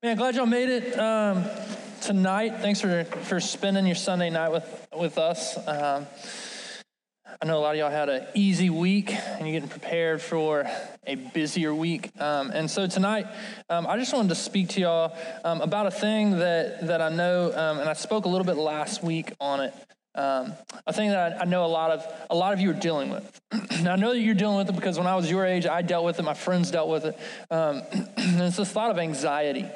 Man, glad y'all made it um, tonight. Thanks for, for spending your Sunday night with, with us. Um, I know a lot of y'all had an easy week and you're getting prepared for a busier week. Um, and so tonight, um, I just wanted to speak to y'all um, about a thing that, that I know, um, and I spoke a little bit last week on it. Um, a thing that I, I, know a lot of a lot of you are dealing with. now, I know that you're dealing with it because when I was your age, I dealt with it. My friends dealt with it. Um, and it's this thought of anxiety.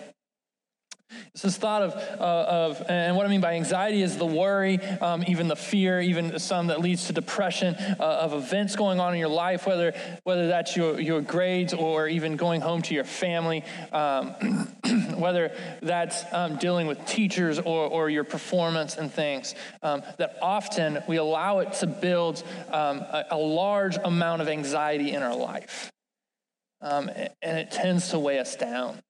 It's this thought of, uh, of, and what I mean by anxiety is the worry, um, even the fear, even some that leads to depression uh, of events going on in your life, whether, whether that's your, your grades or even going home to your family, um, whether that's um, dealing with teachers or, or your performance and things, um, that often we allow it to build um, a, a, large amount of anxiety in our life. Um, and it tends to weigh us down.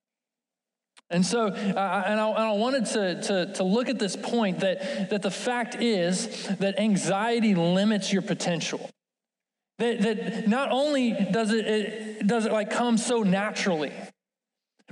And so, uh, and, I, and, I, wanted to, to, to look at this point that, that the fact is that anxiety limits your potential. That, that not only does it, it, does it like come so naturally,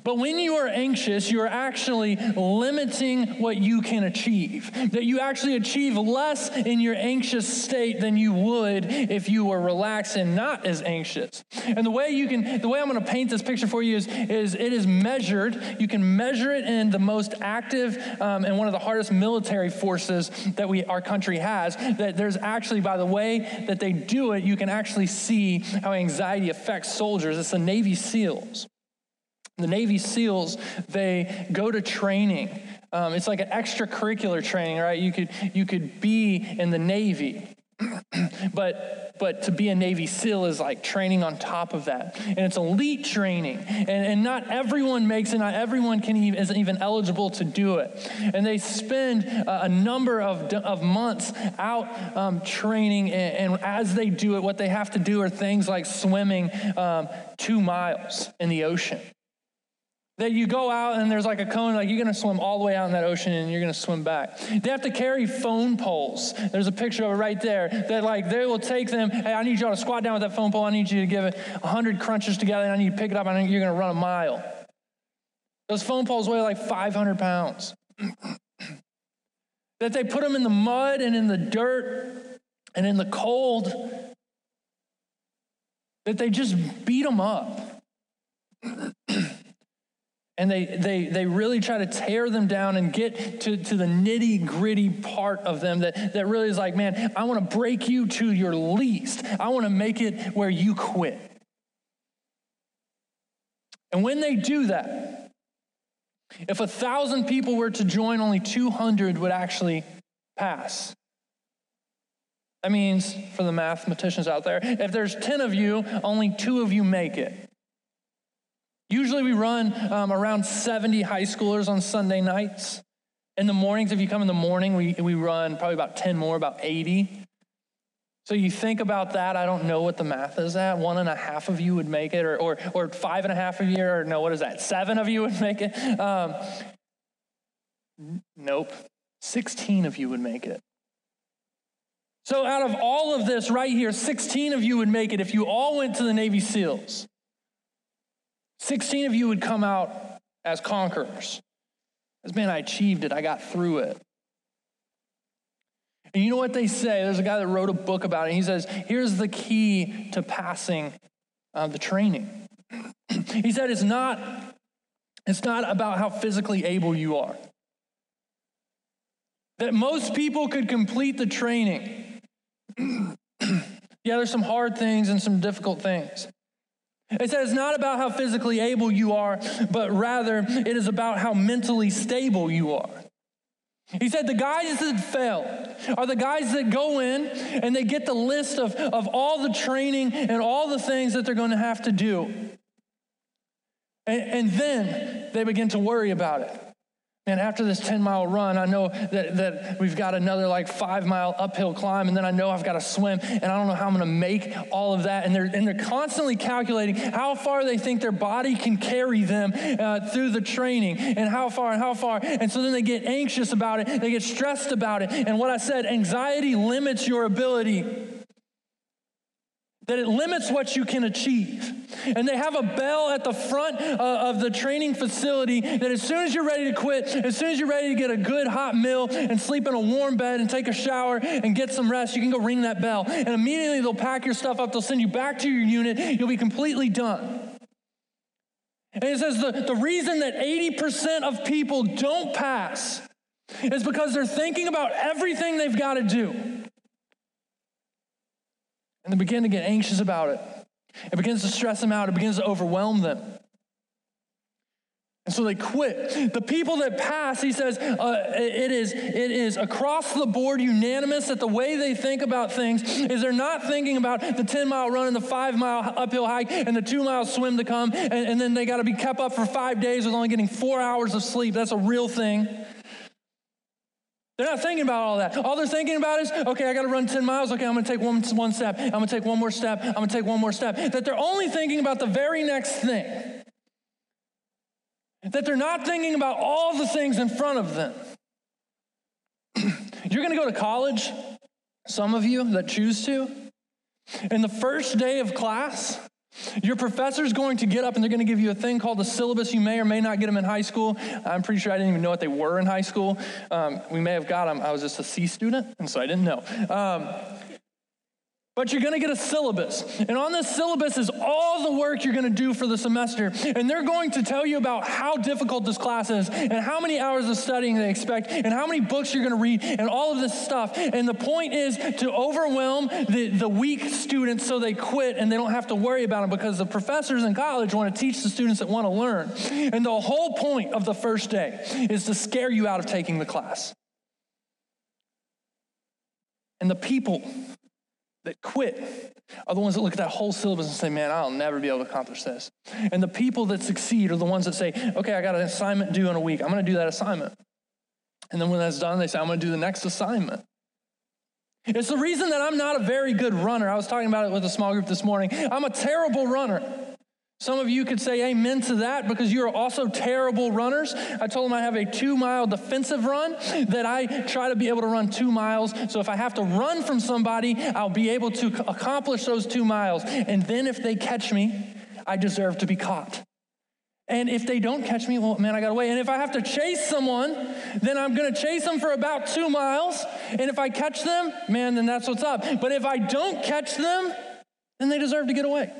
but when you are anxious, you are actually limiting what you can achieve. That you actually achieve less in your anxious state than you would if you were relaxed and not as anxious. And the way you can, the way I'm going to paint this picture for you is, is it is measured. You can measure it in the most active um, and one of the hardest military forces that we our country has. That there's actually, by the way that they do it, you can actually see how anxiety affects soldiers. It's the Navy SEALs. The Navy SEALs, they go to training. Um, it's like an extracurricular training, right? You could, you could be in the Navy. but but to be a Navy SEAL is like training on top of that. And it's elite training. And, and not everyone makes it, not everyone can even, isn't even eligible to do it. And they spend a, a number of, of months out um, training. And, and, as they do it, what they have to do are things like swimming um, two miles in the ocean. That you go out and there's like a cone, like you're to swim all the way out in that ocean and you're to swim back. They have to carry phone poles. There's a picture of it right there. That like they will take them. Hey, I need y'all to squat down with that phone pole. I need you to give it 100 crunches together and I need you to pick it up and you're to run a mile. Those phone poles weigh like 500 pounds. that they put them in the mud and in the dirt and in the cold. That they just beat them up. and they, they, they really try to tear them down and get to, to the nitty gritty part of them that, that really is like, man, I want to break you to your least. I want to make it where you quit. And when they do that, if a thousand people were to join, only 200 would actually pass. That means, for the mathematicians out there, if there's 10 of you, only two of you make it. Usually we run um, around 70 high schoolers on Sunday nights. In the mornings, if you come in the morning, we, we run probably about 10 more, about 80. So you think about that. I don't know what the math is at. One and a half of you would make it, or, or, or five and a half of you, or no, what is that? Seven of you would make it. Um, nope. 16 of you would make it. So out of all of this right here, 16 of you would make it if you all went to the Navy SEALs. 16 of you would come out as conquerors. As man, I achieved it, I got through it. And you know what they say? There's a guy that wrote a book about it. He says, here's the key to passing uh, the training. he said, it's not, it's not about how physically able you are. That most people could complete the training. yeah, there's some hard things and some difficult things. It says it's not about how physically able you are, but rather it is about how mentally stable you are. He said the guys that fail are the guys that go in and they get the list of, of all the training and all the things that they're going to have to do. And, and then they begin to worry about it. And after this 10 mile run, I know that, that we've got another like five mile uphill climb, and then I know I've got to swim, and I don't know how I'm going to make all of that. And they're, and they're constantly calculating how far they think their body can carry them uh, through the training, and how far and how far. And so then they get anxious about it, they get stressed about it. And what I said, anxiety limits your ability that it limits what you can achieve. And they have a bell at the front uh, of the training facility that as soon as you're ready to quit, as soon as you're ready to get a good hot meal and sleep in a warm bed and take a shower and get some rest, you can go ring that bell. And immediately they'll pack your stuff up, they'll send you back to your unit, you'll be completely done. And it says the, the reason that 80% of people don't pass is because they're thinking about everything they've got to do. And they begin to get anxious about it. It begins to stress them out, it begins to overwhelm them. And so they quit. The people that pass, he says, uh, it, is, it is across the board unanimous that the way they think about things is they're not thinking about the 10 mile run and the five mile uphill hike and the two mile swim to come, and, and then they got to be kept up for five days with only getting four hours of sleep. That's a real thing. They're not thinking about all that. All they're thinking about is, okay, I got to run 10 miles. Okay, I'm going to take one, one step. I'm going to take one more step. I'm going to take one more step. That they're only thinking about the very next thing. That they're not thinking about all the things in front of them. You're going to go to college, some of you that choose to. And the first day of class, your professor is going to get up and they're going to give you a thing called a syllabus. You may or may not get them in high school. I'm pretty sure I didn't even know what they were in high school. Um, we may have got them. I was just a C student, and so I didn't know. Um, but you're going to get a syllabus. And on this syllabus is all the work you're going to do for the semester. And they're going to tell you about how difficult this class is and how many hours of studying they expect and how many books you're going to read and all of this stuff. And the point is to overwhelm the, the weak students so they quit and they don't have to worry about them because the professors in college want to teach the students that want to learn. And the whole point of the first day is to scare you out of taking the class. And the people that quit are the ones that look at that whole syllabus and say, man, I'll never be able to accomplish this. And the people that succeed are the ones that say, okay, I got an assignment due in a week. I'm going to do that assignment. And then when that's done, they say, I'm going to do the next assignment. It's the reason that I'm not a very good runner. I was talking about it with a small group this morning. I'm a terrible runner. Some of you could say amen to that because you are also terrible runners. I told them I have a two mile defensive run that I try to be able to run two miles. So if I have to run from somebody, I'll be able to accomplish those two miles. And then if they catch me, I deserve to be caught. And if they don't catch me, well, man, I got away. And if I have to chase someone, then I'm going to chase them for about two miles. And if I catch them, man, then that's what's up. But if I don't catch them, then they deserve to get away.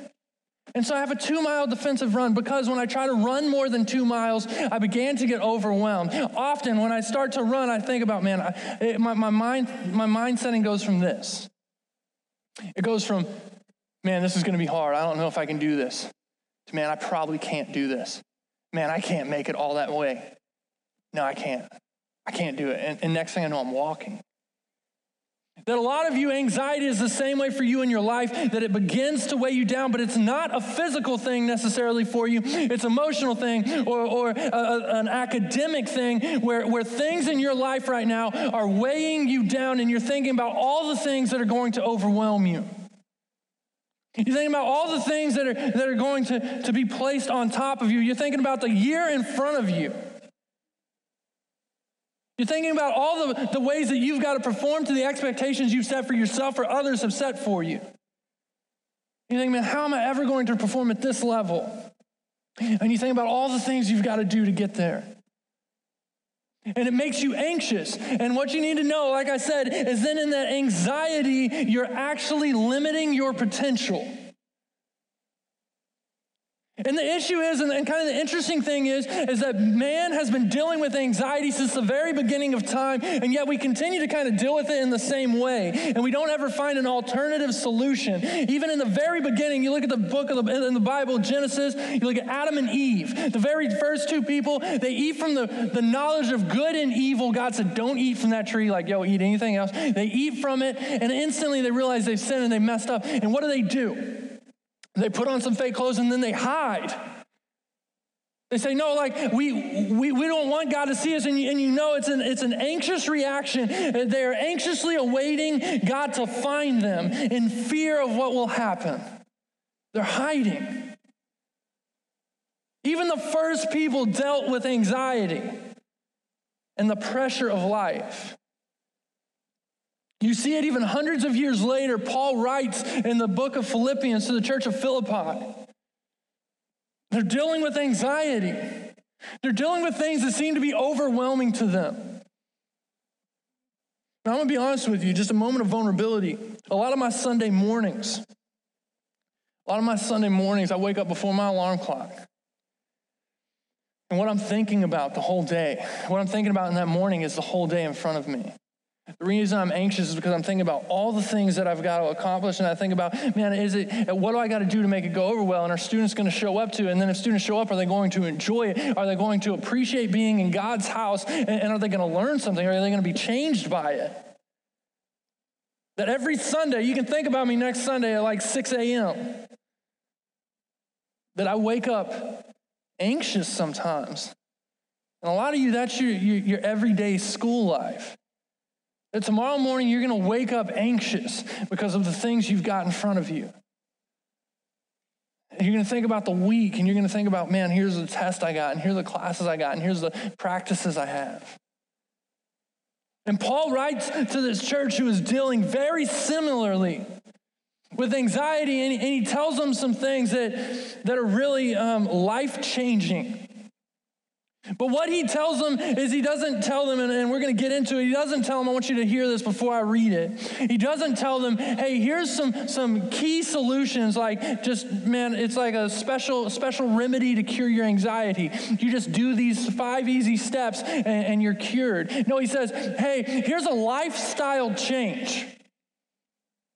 And so I have a two mile defensive run because when I try to run more than two miles, I began to get overwhelmed. Often when I start to run, I think about, man, I, it, my, my, mind, my mind setting goes from this. It goes from, man, this is going to be hard. I don't know if I can do this, to, man, I probably can't do this. Man, I can't make it all that way. No, I can't. I can't do it. And, and next thing I know, I'm walking. That a lot of you, anxiety is the same way for you in your life, that it begins to weigh you down, but it's not a physical thing necessarily for you. It's emotional thing or, or a, a, an academic thing where, where things in your life right now are weighing you down and you're thinking about all the things that are going to overwhelm you. You're thinking about all the things that are, that are going to, to be placed on top of you. You're thinking about the year in front of you. You're thinking about all the, the ways that you've got to perform to the expectations you've set for yourself or others have set for you. You think, man, how am I ever going to perform at this level? And you think about all the things you've got to do to get there. And it makes you anxious. And what you need to know, like I said, is then in that anxiety, you're actually limiting your potential. And the issue is, and, kind of the interesting thing is, is that man has been dealing with anxiety since the very beginning of time, and yet we continue to kind of deal with it in the same way, and we don't ever find an alternative solution. Even in the very beginning, you look at the book of the, in the Bible, Genesis, you look at Adam and Eve, the very first two people, they eat from the, the knowledge of good and evil. God said, don't eat from that tree, like, yo, eat anything else. They eat from it, and instantly they realize they've sinned and they messed up. And what do they do? They put on some fake clothes and then they hide. They say, no, like, we, we, we don't want God to see us. And you, and you know it's an, it's an anxious reaction. They are anxiously awaiting God to find them in fear of what will happen. They're hiding. Even the first people dealt with anxiety and the pressure of life. You see it even hundreds of years later. Paul writes in the book of Philippians to the church of Philippi. They're dealing with anxiety. They're dealing with things that seem to be overwhelming to them. Now, I'm going to be honest with you, just a moment of vulnerability. A lot of my Sunday mornings, a lot of my Sunday mornings, I wake up before my alarm clock. And what I'm thinking about the whole day, what I'm thinking about in that morning is the whole day in front of me. The reason I'm anxious is because I'm thinking about all the things that I've got to accomplish, and I think about, man, is it what do I got to do to make it go over well? And are students going to show up to? And then if students show up, are they going to enjoy it? Are they going to appreciate being in God's house? And, and are they going to learn something? Are they going to be changed by it? That every Sunday, you can think about me next Sunday at like 6 a.m. That I wake up anxious sometimes. And a lot of you, that's your, your, your everyday school life. That tomorrow morning you're going to wake up anxious because of the things you've got in front of you. You're going to think about the week and you're going to think about, man, here's the test I got, and here's the classes I got, and here's the practices I have. And Paul writes to this church who is dealing very similarly with anxiety, and, he tells them some things that, that are really um, life changing. But what he tells them is he doesn't tell them, and, we're going to get into it. He doesn't tell them, I want you to hear this before I read it. He doesn't tell them, hey, here's some, some key solutions, like just, man, it's like a special, special remedy to cure your anxiety. You just do these five easy steps and, and you're cured. No, he says, hey, here's a lifestyle change.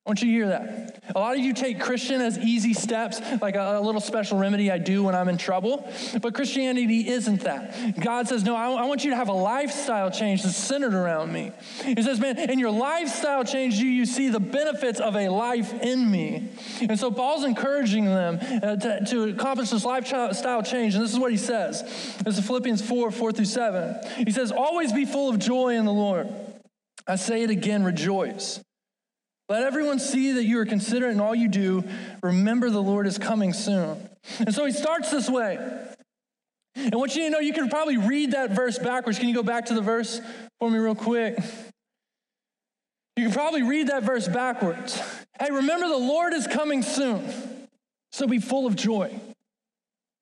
I want you to hear that. A lot of you take Christian as easy steps, like a, a, little special remedy I do when I'm in trouble. But Christianity isn't that. God says, No, I, I want you to have a lifestyle change that's centered around me. He says, Man, in your lifestyle change, you, you see the benefits of a life in me. And so Paul's encouraging them uh, to, to accomplish this lifestyle change. And this is what he says. This is Philippians 4 4 through 7. He says, Always be full of joy in the Lord. I say it again, rejoice. Let everyone see that you are considerate in all you do. Remember, the Lord is coming soon. And so he starts this way. And what you need to know, you can probably read that verse backwards. Can you go back to the verse for me, real quick? You can probably read that verse backwards. Hey, remember, the Lord is coming soon. So be full of joy.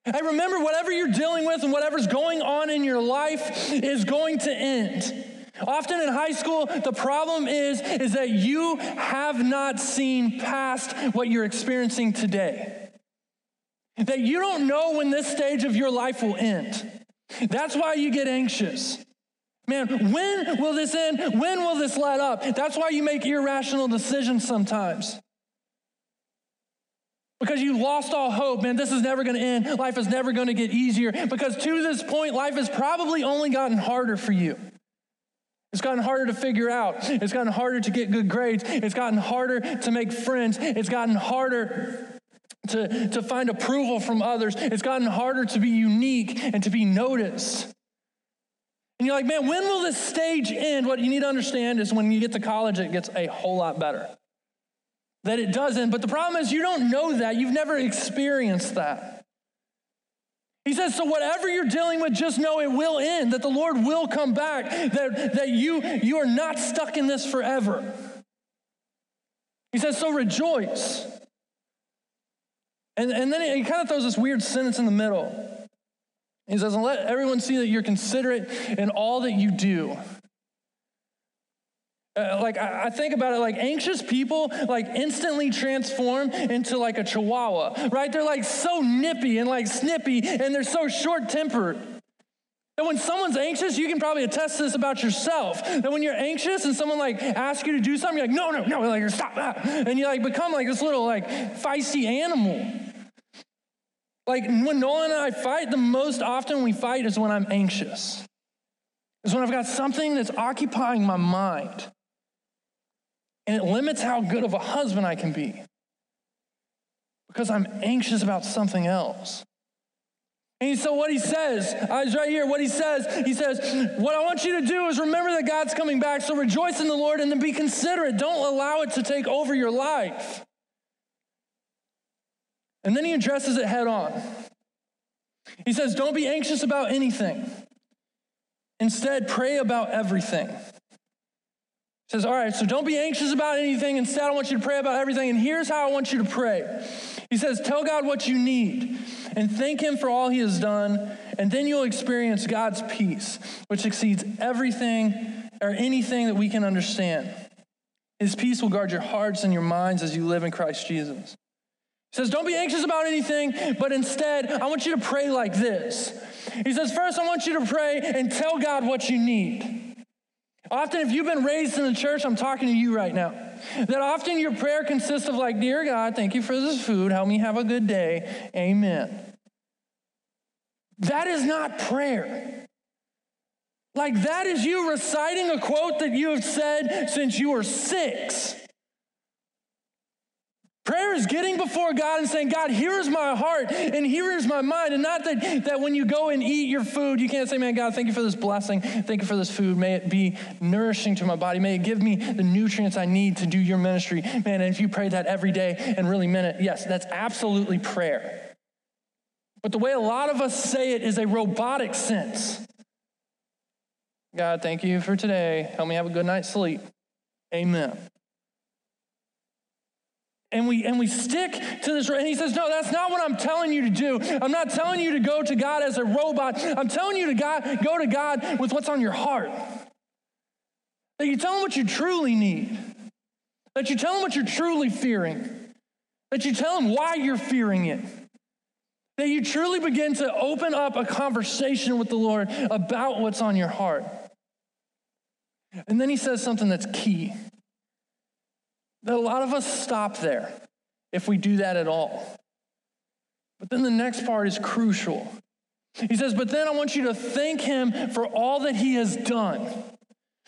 Hey, remember, whatever you're dealing with and whatever's going on in your life is going to end. Often in high school, the problem is, is that you have not seen past what you're experiencing today. That you don't know when this stage of your life will end. That's why you get anxious. Man, when will this end? When will this let up? That's why you make irrational decisions sometimes. Because you lost all hope, man, this is never gonna end. Life is never gonna get easier. Because to this point, life has probably only gotten harder for you. It's gotten harder to figure out. It's gotten harder to get good grades. It's gotten harder to make friends. It's gotten harder to, to find approval from others. It's gotten harder to be unique and to be noticed. And you're like, man, when will this stage end? What you need to understand is when you get to college, it gets a whole lot better. That it doesn't. But the problem is, you don't know that. You've never experienced that. He says, so whatever you're dealing with, just know it will end, that the Lord will come back, that, that you, you are not stuck in this forever. He says, so rejoice. And, and then he kind of throws this weird sentence in the middle. He says, and let everyone see that you're considerate in all that you do. Uh, like I, I think about it like anxious people like instantly transform into like a chihuahua right they're like so nippy and like snippy and they're so short tempered and when someone's anxious, you can probably attest to this about yourself. That when you're anxious and someone like asks you to do something, you're like, no, no, no, like stop that. And you like become like this little like feisty animal. Like when Nolan and I fight, the most often we fight is when I'm anxious. Is when I've got something that's occupying my mind and it limits how good of a husband I can be because I'm anxious about something else. And so, what he says, uh, is right here, what he says, he says, What I want you to do is remember that God's coming back, so rejoice in the Lord and then be considerate. Don't allow it to take over your life. And then he addresses it head on. He says, Don't be anxious about anything. Instead, pray about everything says, All right, so don't be anxious about anything. Instead, I want you to pray about everything. And here's how I want you to pray. He says, Tell God what you need. and thank Him for all He has done, and then you'll experience God's peace, which exceeds everything or anything that we can understand. His peace will guard your hearts and your minds as you live in Christ Jesus. He says, Don't be anxious about anything, but instead, I want you to pray like this. He says, First, I want you to pray and tell God what you need. Often, if you've been raised in the church, I'm talking to you right now. That often your prayer consists of, like, Dear God, thank you for this food. Help me have a good day. Amen. That is not prayer. Like, that is you reciting a quote that you have said since you were six. Prayer is getting before God and saying, God, here is my heart and here is my mind. And not that, that when you go and eat your food, you can't say, man, God, thank you for this blessing. Thank you for this food. May it be nourishing to my body. May it give me the nutrients I need to do your ministry. Man, and if you pray that every day and really meant it, yes, that's absolutely prayer. But the way a lot of us say it is a robotic sense. God, thank you for today. Help me have a good night's sleep. Amen and we and we stick to this and he says no that's not what i'm telling you to do. I'm not telling you to go to god as a robot. I'm telling you to god go to god with what's on your heart. That you tell him what you truly need. That you tell him what you're truly fearing. That you tell him why you're fearing it. That you truly begin to open up a conversation with the lord about what's on your heart. And then he says something that's key that a lot of us stop there if we do that at all. But then the next part is crucial. He says, But then I want you to thank him for all that he has done.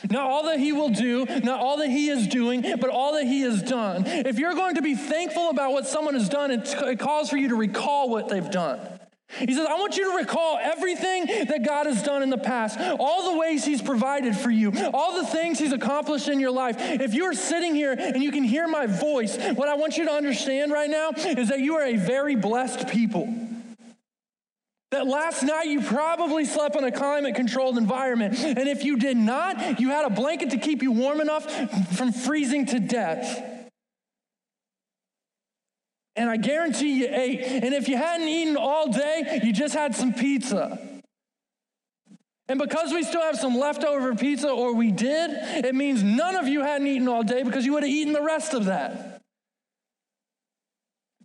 Not all that he will do, not all that he is doing, but all that he has done. If you're going to be thankful about what someone has done, it, calls for you to recall what they've done. He says, I want you to recall everything that God has done in the past, all the ways He's provided for you, all the things He's accomplished in your life. If you're sitting here and you can hear my voice, what I want you to understand right now is that you are a very blessed people. That last night you probably slept in a climate controlled environment. And if you did not, you had a blanket to keep you warm enough from freezing to death. And I guarantee you ate. And if you hadn't eaten all day, you just had some pizza. And because we still have some leftover pizza, or we did, it means none of you hadn't eaten all day because you would have eaten the rest of that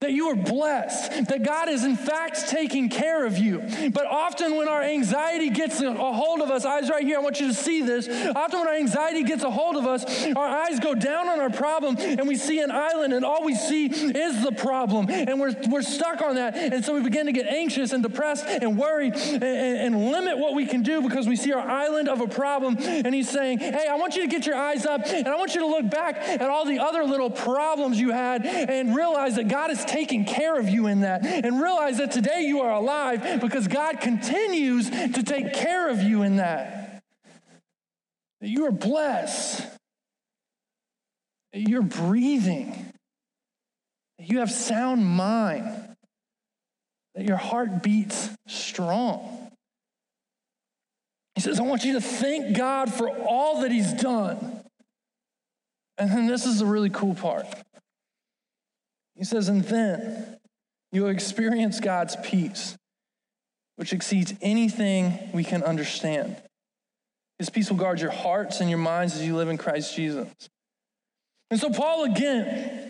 that you are blessed, that God is in fact taking care of you. But often when our anxiety gets a hold of us, eyes right here, I want you to see this. Often when our anxiety gets a hold of us, our eyes go down on our problem and we see an island and all we see is the problem. And we're, we're stuck on that. And so we begin to get anxious and depressed and worried and, and limit what we can do because we see our island of a problem. And he's saying, hey, I want you to get your eyes up and I want you to look back at all the other little problems you had and realize that God is taking care of you in that. And realize that today you are alive because God continues to take care of you in that. That you are blessed. That you're breathing. That you have sound mind. That your heart beats strong. He says, I want you to thank God for all that He's done. And then this is the really cool part. He says, and then you'll experience God's peace, which exceeds anything we can understand. His peace will guard your hearts and your minds as you live in Christ Jesus. And so, Paul again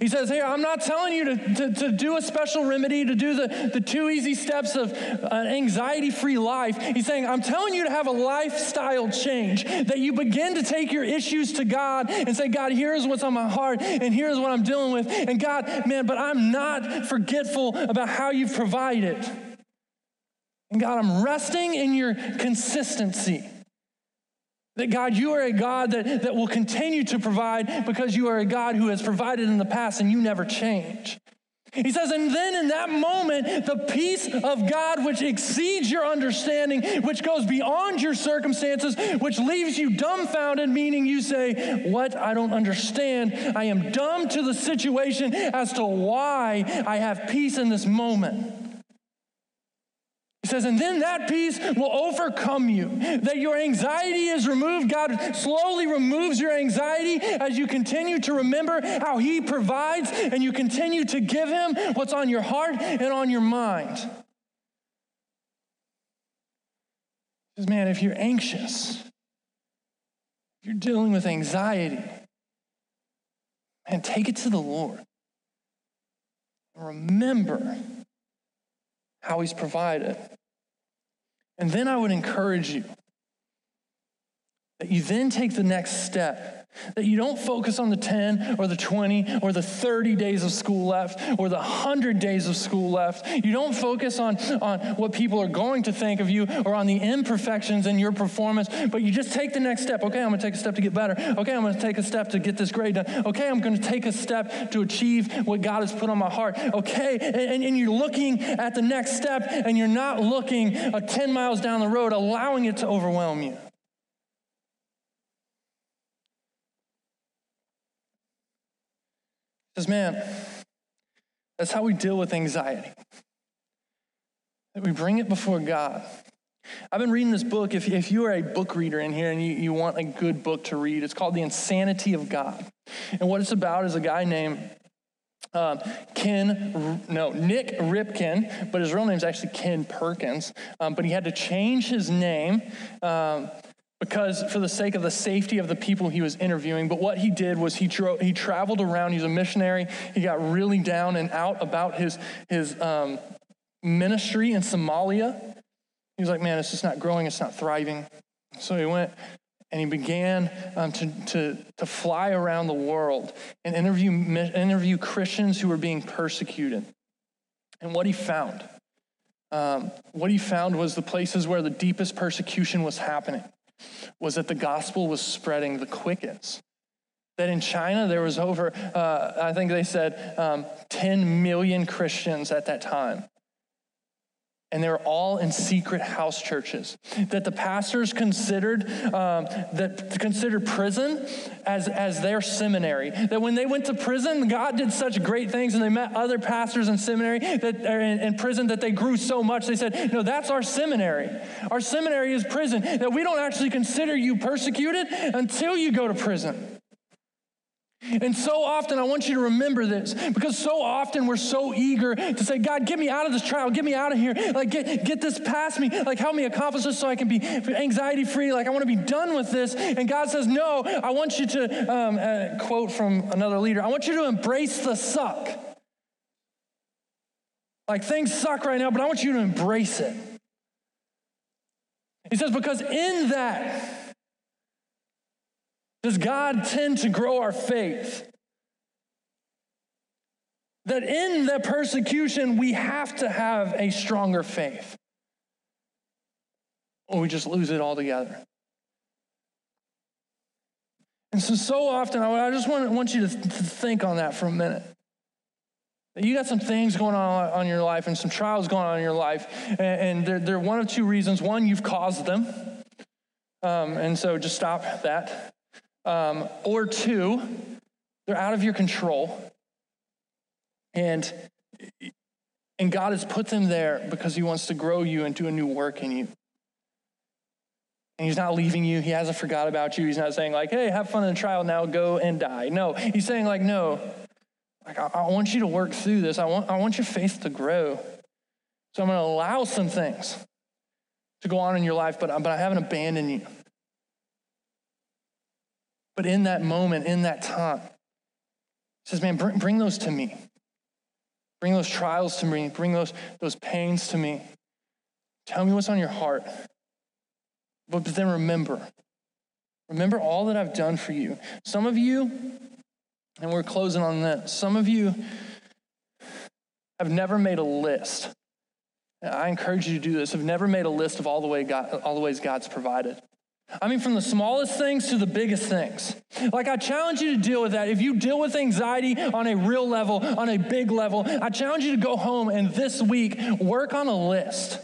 he says, Hey, I'm not telling you to, to, to, do a special remedy, to do the, the two easy steps of an anxiety free life. He's saying, I'm telling you to have a lifestyle change, that you begin to take your issues to God and say, God, here's what's on my heart, and here's what I'm dealing with. And God, man, but I'm not forgetful about how you've provided. And God, I'm resting in your consistency. That God, you are a God that, that will continue to provide because you are a God who has provided in the past and you never change. He says, and then in that moment, the peace of God, which exceeds your understanding, which goes beyond your circumstances, which leaves you dumbfounded, meaning you say, What? I don't understand. I am dumb to the situation as to why I have peace in this moment. He says, and then that peace will overcome you. That your anxiety is removed. God slowly removes your anxiety as you continue to remember how He provides and you continue to give Him what's on your heart and on your mind. Because, man, if you're anxious, if you're dealing with anxiety, and take it to the Lord. Remember how He's provided. And then I would encourage you that you then take the next step that you don't focus on the 10 or the 20 or the 30 days of school left or the 100 days of school left. You don't focus on, on what people are going to think of you or on the imperfections in your performance, but you just take the next step. Okay, I'm going to take a step to get better. Okay, I'm going to take a step to get this grade done. Okay, I'm going to take a step to achieve what God has put on my heart. Okay, and, and you're looking at the next step and you're not looking uh, 10 miles down the road, allowing it to overwhelm you. Says, man, that's how we deal with anxiety. That we bring it before God. I've been reading this book. If, if you are a book reader in here and you, you want a good book to read, it's called The Insanity of God. And what it's about is a guy named um, Ken, no, Nik Ripken, but his real name is actually Ken Perkins. Um, but he had to change his name um, because for the sake of the safety of the people he was interviewing. But what he did was he, tro- he traveled around. He's a missionary. He got really down and out about his, his um, ministry in Somalia. He was like, man, it's just not growing. It's not thriving. So he went and he began um, to, to, to fly around the world and interview, interview Christians who were being persecuted. And what he found, um, what he found was the places where the deepest persecution was happening was that the gospel was spreading the quickest. That in China, there was over, uh, I think they said, um, 10 million Christians at that time and they were all in secret house churches. That the pastors considered um, that considered prison as as their seminary. That when they went to prison, God did such great things, and they met other pastors in seminary that are in, in prison that they grew so much. They said, "No, that's our seminary. Our seminary is prison. That we don't actually consider you persecuted until you go to prison." And so often, I want you to remember this because so often we're so eager to say, God, get me out of this trial, get me out of here, like get, get this past me, like help me accomplish this so I can be anxiety free, like I want to be done with this. And God says, No, I want you to, um, uh, quote from another leader, I want you to embrace the suck. Like things suck right now, but I want you to embrace it. He says, Because in that, does God tend to grow our faith? That in the persecution, we have to have a stronger faith, or we just lose it altogether. And so, so often, I just want, want you to, think on that for a minute. You got some things going on on your life and some trials going on in your life, and, and they're, they're one of two reasons. One, you've caused them. Um, and so just stop that. Um, or two, they're out of your control. And, and God has put them there because He wants to grow you and do a new work in you. And He's not leaving you. He hasn't forgot about you. He's not saying, like, hey, have fun in the trial, now go and die. No, He's saying, like, no, like, I, I want you to work through this. I want, I want your faith to grow. So I'm going to allow some things to go on in your life, but, but I haven't abandoned you. But in that moment, in that time, says, man, bring, bring those to me. Bring those trials to me. Bring those, those pains to me. Tell me what's on your heart. But, but then remember. Remember all that I've done for you. Some of you, and we're closing on this, some of you have never made a list. I encourage you to do this. Have never made a list of all the way God, all the ways God's provided. I mean, from the smallest things to the biggest things. Like, I challenge you to deal with that. If you deal with anxiety on a real level, on a big level, I challenge you to go home and this week work on a list.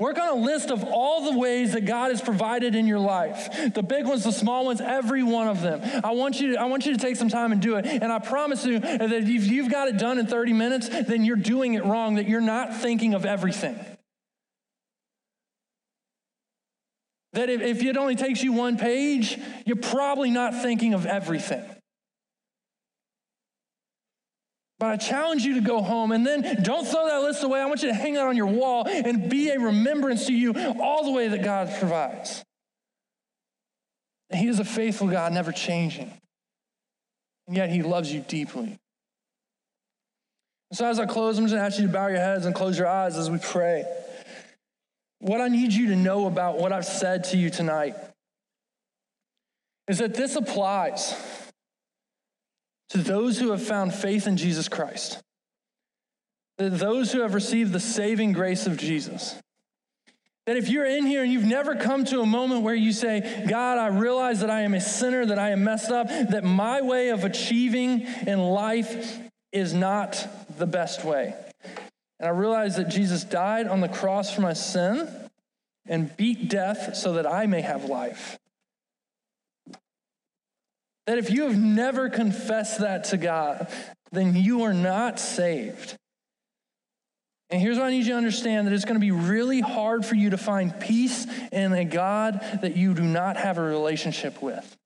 Work on a list of all the ways that God has provided in your life. The big ones, the small ones, every one of them. I want you to, I want you to take some time and do it. And I promise you that if you've got it done in 30 minutes, then you're doing it wrong, that you're not thinking of everything. That if, if it only takes you one page, you're probably not thinking of everything. But I challenge you to go home and then don't throw that list away. I want you to hang that on your wall and be a remembrance to you all the way that God provides. He is a faithful God, never changing. And yet he loves you deeply. So as I close, I'm just gonna ask you to bow your heads and close your eyes as we pray. What I need you to know about what I've said to you tonight is that this applies to those who have found faith in Jesus Christ, that those who have received the saving grace of Jesus. That if you're in here and you've never come to a moment where you say, God, I realize that I am a sinner, that I am messed up, that my way of achieving in life is not the best way. And I realize that Jesus died on the cross for my sin and beat death so that I may have life. That if you have never confessed that to God, then you are not saved. And here's what I need you to understand that it's going to be really hard for you to find peace in a God that you do not have a relationship with.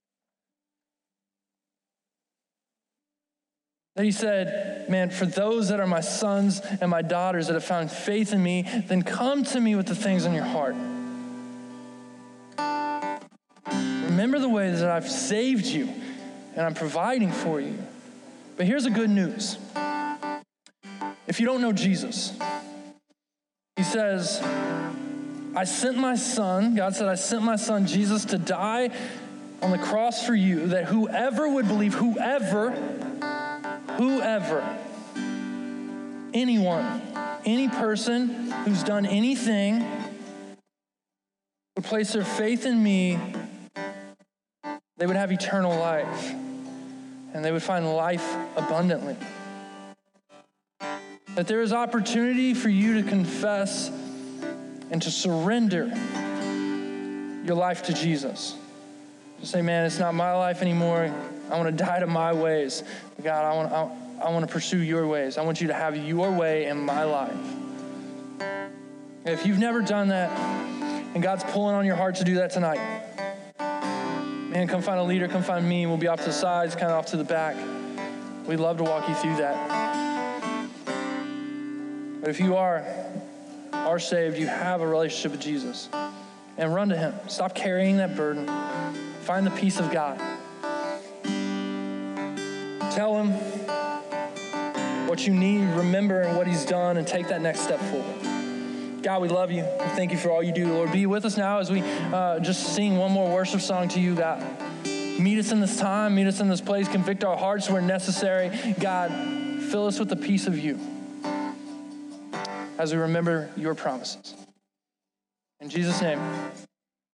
That he said, Man, for those that are my sons and my daughters that have found faith in me, then come to me with the things in your heart. Remember the way that I've saved you and I'm providing for you. But here's the good news if you don't know Jesus, he says, I sent my son, God said, I sent my son Jesus to die on the cross for you, that whoever would believe, whoever, whoever, anyone, any person who's done anything would place their faith in me, they would have eternal life and they would find life abundantly. That there is opportunity for you to confess and to surrender your life to Jesus. To say, man, it's not my life anymore. I want to die to my ways. God, I want, I, I want to pursue your ways. I want you to have your way in my life. If you've never done that, and God's pulling on your heart to do that tonight, man, come find a leader, come find me. We'll be off to the sides, kind of off to the back. We'd love to walk you through that. But if you are, are saved, you have a relationship with Jesus, and run to Him. Stop carrying that burden. Find the peace of God. Tell Him what you need, remember and what He's done, and take that next step forward. God, we love you. We thank you for all you do. Lord, be with us now as we uh, just sing one more worship song to you, God. Meet us in this time, meet us in this place, convict our hearts where necessary. God, fill us with the peace of you as we remember your promises. In Jesus' name.